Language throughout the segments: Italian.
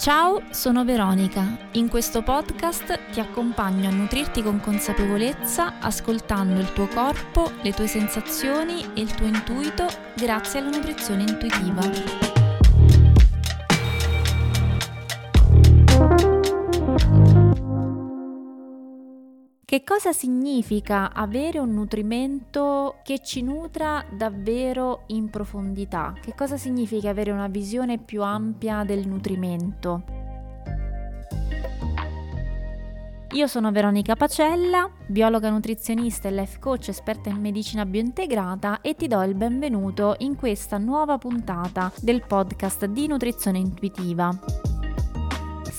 Ciao, sono Veronica. In questo podcast ti accompagno a nutrirti con consapevolezza, ascoltando il tuo corpo, le tue sensazioni e il tuo intuito grazie alla nutrizione intuitiva. Che cosa significa avere un nutrimento che ci nutra davvero in profondità? Che cosa significa avere una visione più ampia del nutrimento? Io sono Veronica Pacella, biologa nutrizionista e life coach esperta in medicina biointegrata e ti do il benvenuto in questa nuova puntata del podcast di nutrizione intuitiva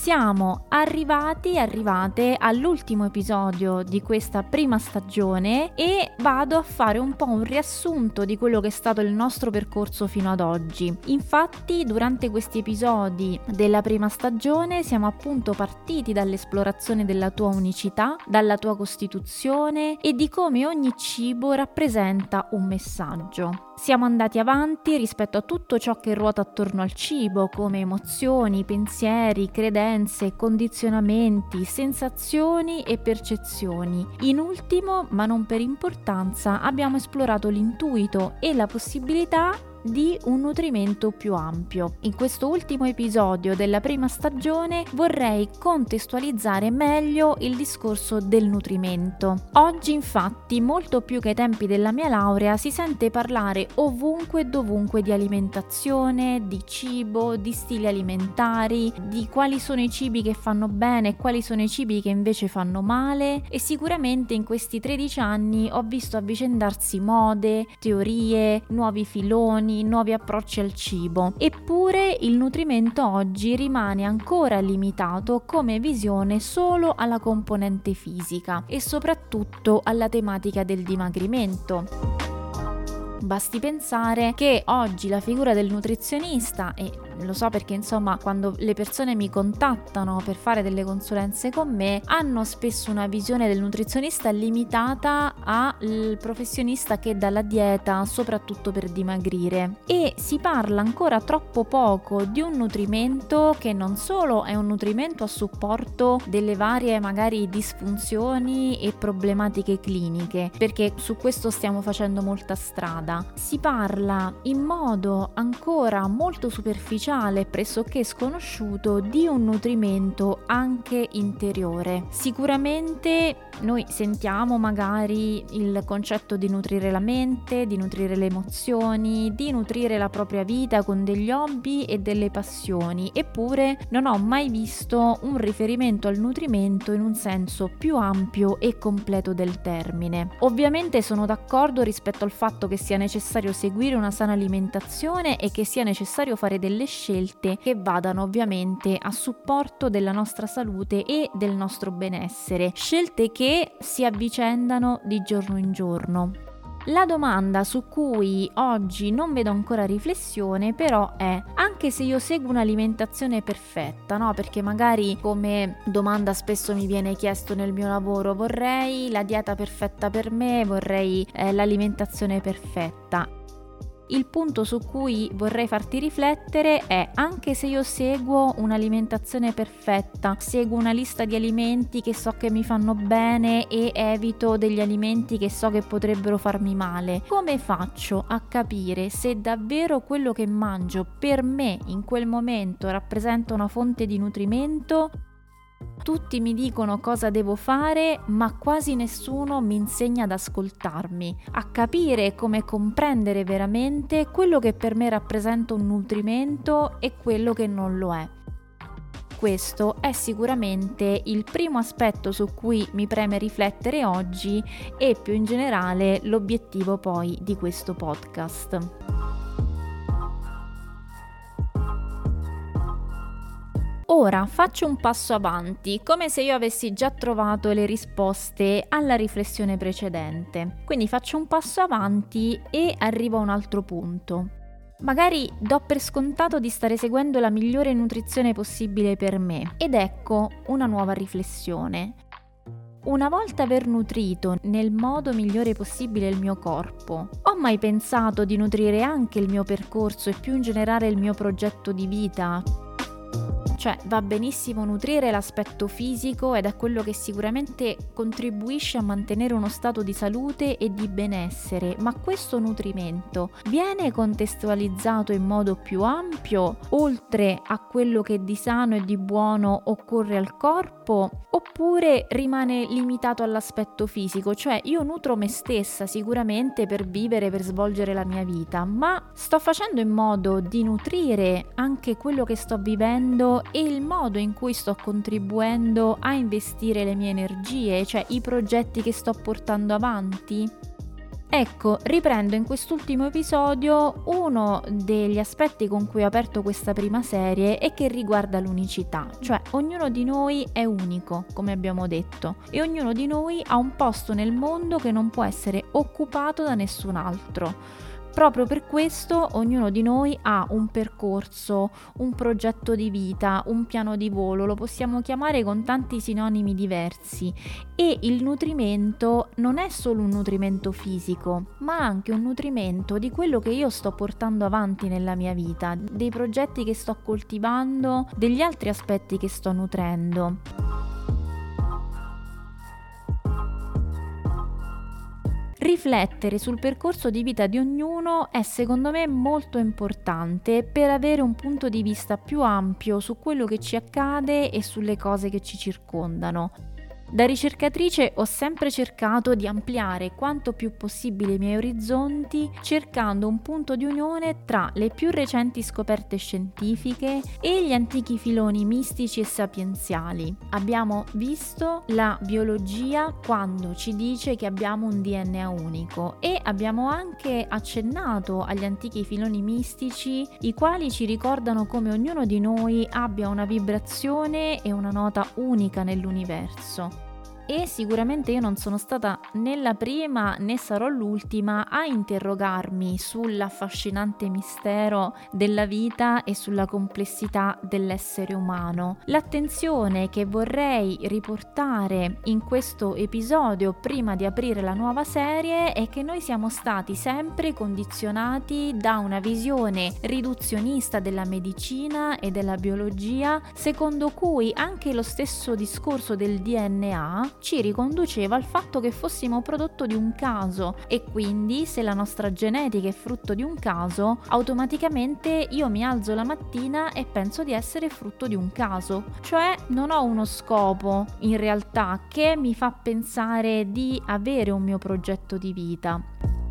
siamo arrivati, arrivate all'ultimo episodio di questa prima stagione e vado a fare un po' un riassunto di quello che è stato il nostro percorso fino ad oggi. Infatti, durante questi episodi della prima stagione siamo appunto partiti dall'esplorazione della tua unicità, dalla tua costituzione e di come ogni cibo rappresenta un messaggio. Siamo andati avanti rispetto a tutto ciò che ruota attorno al cibo, come emozioni, pensieri, credenze, condizionamenti, sensazioni e percezioni. In ultimo, ma non per importanza, abbiamo esplorato l'intuito e la possibilità di un nutrimento più ampio. In questo ultimo episodio della prima stagione vorrei contestualizzare meglio il discorso del nutrimento. Oggi infatti, molto più che ai tempi della mia laurea, si sente parlare ovunque e dovunque di alimentazione, di cibo, di stili alimentari, di quali sono i cibi che fanno bene e quali sono i cibi che invece fanno male e sicuramente in questi 13 anni ho visto avvicendarsi mode, teorie, nuovi filoni, giovani, nuovi approcci al cibo. Eppure il nutrimento oggi rimane ancora limitato come visione solo alla componente fisica e soprattutto alla tematica del dimagrimento. Basti pensare che oggi la figura del nutrizionista e lo so perché insomma quando le persone mi contattano per fare delle consulenze con me hanno spesso una visione del nutrizionista limitata al professionista che dà la dieta soprattutto per dimagrire. E si parla ancora troppo poco di un nutrimento che non solo è un nutrimento a supporto delle varie magari disfunzioni e problematiche cliniche perché su questo stiamo facendo molta strada. Si parla in modo ancora molto superficiale ufficiale pressoché sconosciuto di un nutrimento anche interiore. Sicuramente noi sentiamo magari il concetto di nutrire la mente, di nutrire le emozioni, di nutrire la propria vita con degli hobby e delle passioni, eppure non ho mai visto un riferimento al nutrimento in un senso più ampio e completo del termine. Ovviamente sono d'accordo rispetto al fatto che sia necessario seguire una sana alimentazione e che sia necessario fare delle scelte che vadano ovviamente a supporto della nostra salute e del nostro benessere, scelte che si avvicendano di giorno in giorno. La domanda su cui oggi non vedo ancora riflessione però è anche se io seguo un'alimentazione perfetta, no? Perché magari come domanda spesso mi viene chiesto nel mio lavoro vorrei la dieta perfetta per me, vorrei eh, l'alimentazione perfetta il punto su cui vorrei farti riflettere è anche se io seguo un'alimentazione perfetta, seguo una lista di alimenti che so che mi fanno bene e evito degli alimenti che so che potrebbero farmi male, come faccio a capire se davvero quello che mangio per me in quel momento rappresenta una fonte di nutrimento tutti mi dicono cosa devo fare, ma quasi nessuno mi insegna ad ascoltarmi, a capire come comprendere veramente quello che per me rappresenta un nutrimento e quello che non lo è. Questo è sicuramente il primo aspetto su cui mi preme riflettere oggi e più in generale l'obiettivo poi di questo podcast. Ora faccio un passo avanti, come se io avessi già trovato le risposte alla riflessione precedente. Quindi faccio un passo avanti e arrivo a un altro punto. Magari do per scontato di stare seguendo la migliore nutrizione possibile per me. Ed ecco una nuova riflessione. Una volta aver nutrito nel modo migliore possibile il mio corpo, ho mai pensato di nutrire anche il mio percorso e più in generale il mio progetto di vita? Cioè va benissimo nutrire l'aspetto fisico ed è quello che sicuramente contribuisce a mantenere uno stato di salute e di benessere, ma questo nutrimento viene contestualizzato in modo più ampio oltre a quello che di sano e di buono occorre al corpo oppure rimane limitato all'aspetto fisico, cioè io nutro me stessa sicuramente per vivere, per svolgere la mia vita, ma sto facendo in modo di nutrire anche quello che sto vivendo e il modo in cui sto contribuendo a investire le mie energie, cioè i progetti che sto portando avanti. Ecco, riprendo in quest'ultimo episodio uno degli aspetti con cui ho aperto questa prima serie e che riguarda l'unicità, cioè ognuno di noi è unico, come abbiamo detto, e ognuno di noi ha un posto nel mondo che non può essere occupato da nessun altro. Proprio per questo ognuno di noi ha un percorso, un progetto di vita, un piano di volo, lo possiamo chiamare con tanti sinonimi diversi e il nutrimento non è solo un nutrimento fisico, ma anche un nutrimento di quello che io sto portando avanti nella mia vita, dei progetti che sto coltivando, degli altri aspetti che sto nutrendo. Riflettere sul percorso di vita di ognuno è secondo me molto importante per avere un punto di vista più ampio su quello che ci accade e sulle cose che ci circondano. Da ricercatrice ho sempre cercato di ampliare quanto più possibile i miei orizzonti, cercando un punto di unione tra le più recenti scoperte scientifiche e gli antichi filoni mistici e sapienziali. Abbiamo visto la biologia quando ci dice che abbiamo un DNA unico e abbiamo anche accennato agli antichi filoni mistici, i quali ci ricordano come ognuno di noi abbia una vibrazione e una nota unica nell'universo e sicuramente io non sono stata né la prima né sarò l'ultima a interrogarmi sull'affascinante mistero della vita e sulla complessità dell'essere umano. L'attenzione che vorrei riportare in questo episodio prima di aprire la nuova serie è che noi siamo stati sempre condizionati da una visione riduzionista della medicina e della biologia secondo cui anche lo stesso discorso del DNA ci riconduceva al fatto che fossimo prodotto di un caso e quindi se la nostra genetica è frutto di un caso, automaticamente io mi alzo la mattina e penso di essere frutto di un caso, cioè non ho uno scopo in realtà che mi fa pensare di avere un mio progetto di vita.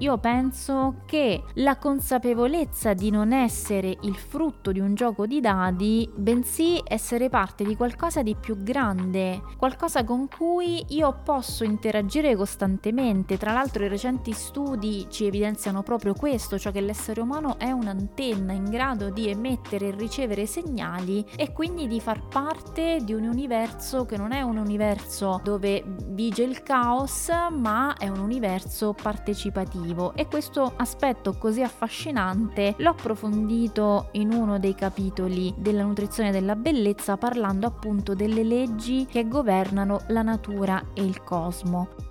Io penso che la consapevolezza di non essere il frutto di un gioco di dadi, bensì essere parte di qualcosa di più grande, qualcosa con cui io posso interagire costantemente. Tra l'altro i recenti studi ci evidenziano proprio questo, cioè che l'essere umano è un'antenna in grado di emettere e ricevere segnali e quindi di far parte di un universo che non è un universo dove vige il caos, ma è un universo partecipativo positivo e questo aspetto così affascinante l'ho approfondito in uno dei capitoli della nutrizione della bellezza parlando appunto delle leggi che governano la natura e il cosmo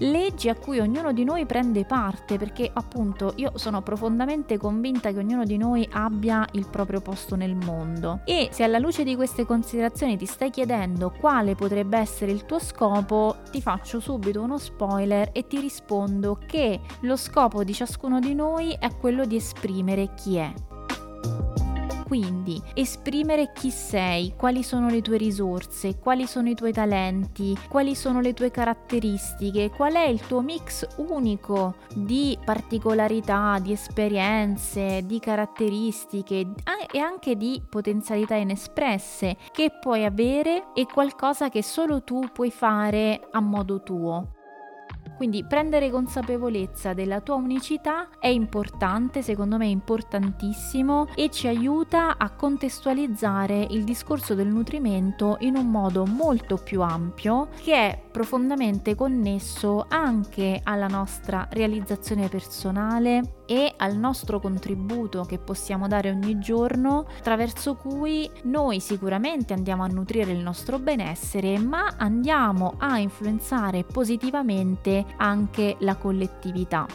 leggi a cui ognuno di noi prende parte, perché appunto io sono profondamente convinta che ognuno di noi abbia il proprio posto nel mondo. E se alla luce di queste considerazioni ti stai chiedendo quale potrebbe essere il tuo scopo, ti faccio subito uno spoiler e ti rispondo che lo scopo di ciascuno di noi è quello di esprimere chi è. Quindi esprimere chi sei, quali sono le tue risorse, quali sono i tuoi talenti, quali sono le tue caratteristiche, qual è il tuo mix unico di particolarità, di esperienze, di caratteristiche e anche di potenzialità inespresse che puoi avere e qualcosa che solo tu puoi fare a modo tuo. Quindi prendere consapevolezza della tua unicità è importante, secondo me è importantissimo e ci aiuta a contestualizzare il discorso del nutrimento in un modo molto più ampio che è profondamente connesso anche alla nostra realizzazione personale e al nostro contributo che possiamo dare ogni giorno, attraverso cui noi sicuramente andiamo a nutrire il nostro benessere, ma andiamo a influenzare positivamente anche la collettività.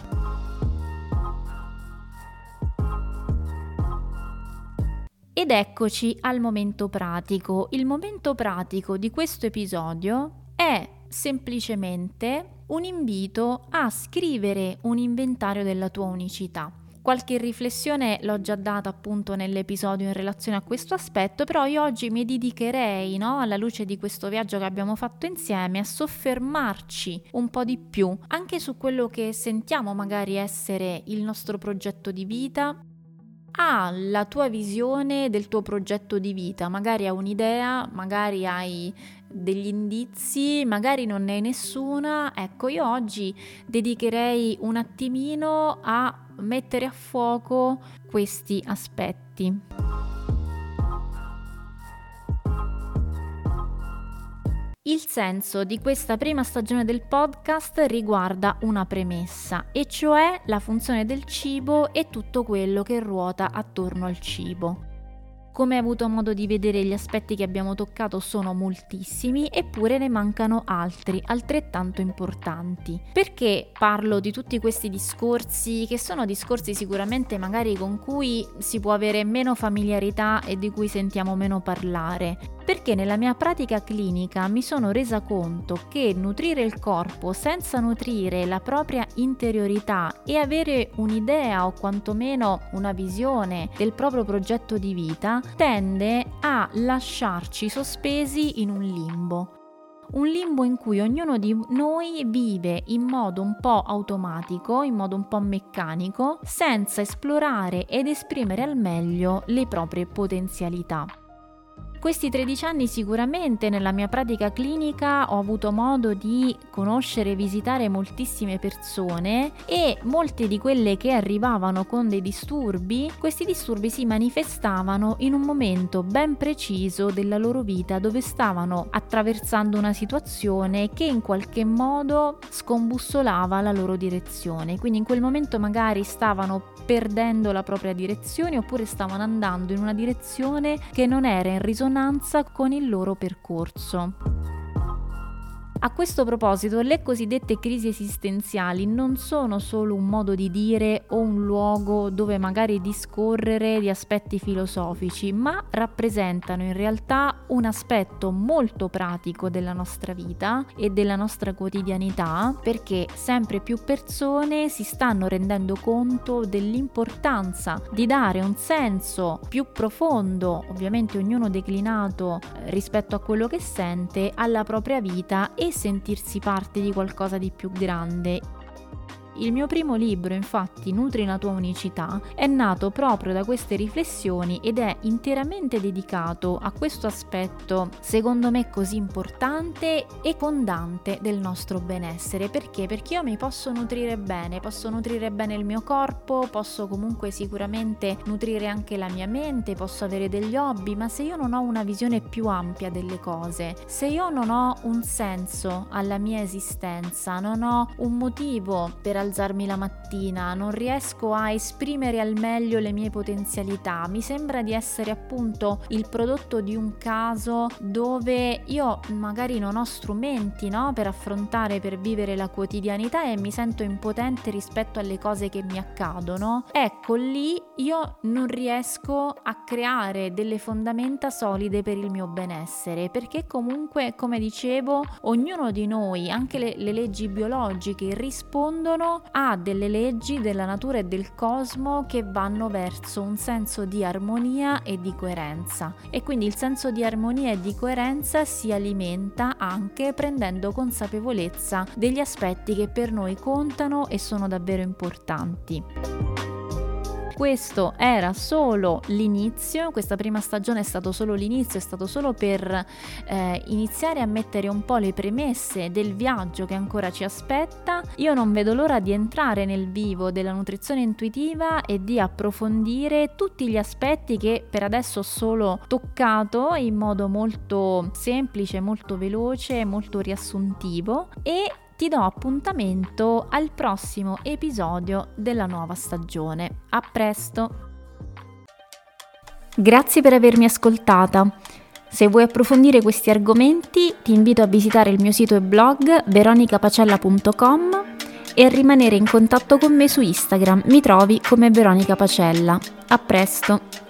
Ed eccoci al momento pratico. Il momento pratico di questo episodio è semplicemente un invito a scrivere un inventario della tua unicità. Qualche riflessione l'ho già data appunto nell'episodio in relazione a questo aspetto, però io oggi mi dedicherei, no, alla luce di questo viaggio che abbiamo fatto insieme, a soffermarci un po' di più anche su quello che sentiamo magari essere il nostro progetto di vita, ha la tua visione del tuo progetto di vita, magari hai un'idea, magari hai degli indizi, magari non ne hai nessuna. Ecco, io oggi dedicherei un attimino a mettere a fuoco questi aspetti. Il senso di questa prima stagione del podcast riguarda una premessa, e cioè la funzione del cibo e tutto quello che ruota attorno al cibo. Come hai avuto modo di vedere gli aspetti che abbiamo toccato sono moltissimi eppure ne mancano altri altrettanto importanti. Perché parlo di tutti questi discorsi che sono discorsi sicuramente magari con cui si può avere meno familiarità e di cui sentiamo meno parlare? Perché nella mia pratica clinica mi sono resa conto che nutrire il corpo senza nutrire la propria interiorità e avere un'idea o quantomeno una visione del proprio progetto di vita tende a lasciarci sospesi in un limbo. Un limbo in cui ognuno di noi vive in modo un po' automatico, in modo un po' meccanico, senza esplorare ed esprimere al meglio le proprie potenzialità questi 13 anni sicuramente nella mia pratica clinica ho avuto modo di conoscere e visitare moltissime persone e molte di quelle che arrivavano con dei disturbi, questi disturbi si manifestavano in un momento ben preciso della loro vita dove stavano attraversando una situazione che in qualche modo scombussolava la loro direzione. Quindi in quel momento magari stavano perdendo la propria direzione oppure stavano andando in una direzione che non era in risonanza con il loro percorso. A questo proposito, le cosiddette crisi esistenziali non sono solo un modo di dire o un luogo dove magari discorrere di aspetti filosofici, ma rappresentano in realtà un aspetto molto pratico della nostra vita e della nostra quotidianità, perché sempre più persone si stanno rendendo conto dell'importanza di dare un senso più profondo, ovviamente ognuno declinato eh, rispetto a quello che sente, alla propria vita e sentirsi parte di qualcosa di più grande il mio primo libro, infatti, Nutri la tua unicità, è nato proprio da queste riflessioni ed è interamente dedicato a questo aspetto, secondo me così importante e fondante del nostro benessere. Perché? Perché io mi posso nutrire bene, posso nutrire bene il mio corpo, posso comunque sicuramente nutrire anche la mia mente, posso avere degli hobby, ma se io non ho una visione più ampia delle cose, se io non ho un senso alla mia esistenza, non ho un motivo per alzarmi la mattina, non riesco a esprimere al meglio le mie potenzialità. Mi sembra di essere appunto il prodotto di un caso dove io magari non ho strumenti no, per affrontare, per vivere la quotidianità e mi sento impotente rispetto alle cose che mi accadono. Ecco lì io non riesco a creare delle fondamenta solide per il mio benessere perché comunque come dicevo ognuno di noi anche le, le leggi biologiche rispondono ha delle leggi della natura e del cosmo che vanno verso un senso di armonia e di coerenza. E quindi il senso di armonia e di coerenza si alimenta anche prendendo consapevolezza degli aspetti che per noi contano e sono davvero importanti questo era solo l'inizio, questa prima stagione è stato solo l'inizio, è stato solo per eh, iniziare a mettere un po' le premesse del viaggio che ancora ci aspetta. Io non vedo l'ora di entrare nel vivo della nutrizione intuitiva e di approfondire tutti gli aspetti che per adesso ho solo toccato in modo molto semplice, molto veloce, molto riassuntivo e ti do appuntamento al prossimo episodio della nuova stagione. A presto! Grazie per avermi ascoltata. Se vuoi approfondire questi argomenti ti invito a visitare il mio sito e blog veronicapacella.com e a rimanere in contatto con me su Instagram. Mi trovi come Veronica Pacella. A presto!